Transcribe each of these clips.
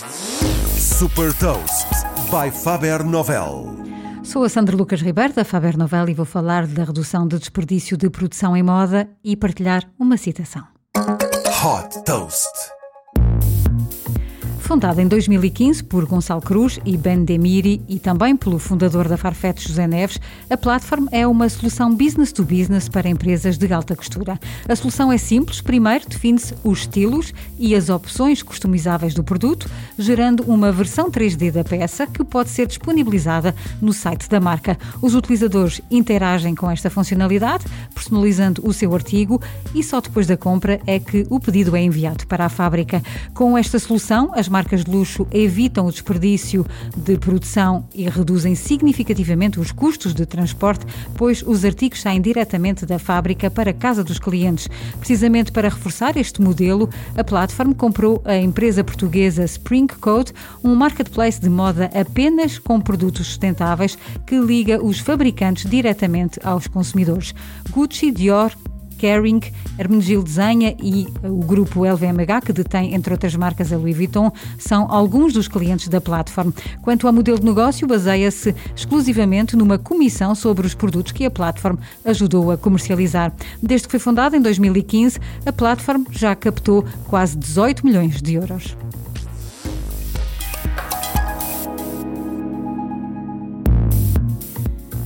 Super Toast by Faber Novel. Sou a Sandra Lucas Ribeiro da Faber Novel e vou falar da redução de desperdício de produção em moda e partilhar uma citação. Hot Toast. Fundada em 2015 por Gonçalo Cruz e Ben Demiri e também pelo fundador da Farfetch José Neves, a Platform é uma solução business to business para empresas de alta costura. A solução é simples. Primeiro, define-se os estilos e as opções customizáveis do produto, gerando uma versão 3D da peça que pode ser disponibilizada no site da marca. Os utilizadores interagem com esta funcionalidade, personalizando o seu artigo e só depois da compra é que o pedido é enviado para a fábrica. Com esta solução, as marcas marcas de luxo evitam o desperdício de produção e reduzem significativamente os custos de transporte, pois os artigos saem diretamente da fábrica para a casa dos clientes. Precisamente para reforçar este modelo, a Platform comprou a empresa portuguesa Spring Code, um marketplace de moda apenas com produtos sustentáveis que liga os fabricantes diretamente aos consumidores. Gucci, Dior, Kering, Hermenegildo Desenha e o grupo LVMH, que detém, entre outras marcas, a Louis Vuitton, são alguns dos clientes da plataforma. Quanto ao modelo de negócio, baseia-se exclusivamente numa comissão sobre os produtos que a plataforma ajudou a comercializar. Desde que foi fundada em 2015, a plataforma já captou quase 18 milhões de euros.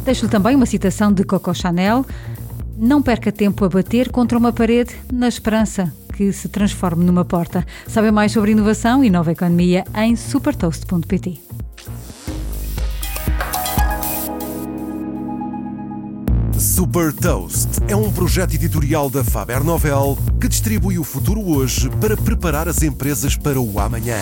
Deixo-lhe também uma citação de Coco Chanel. Não perca tempo a bater contra uma parede na esperança que se transforme numa porta. Sabe mais sobre inovação e nova economia em supertoast.pt. Super Toast é um projeto editorial da Faber Novel que distribui o futuro hoje para preparar as empresas para o amanhã.